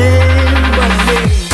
remember me.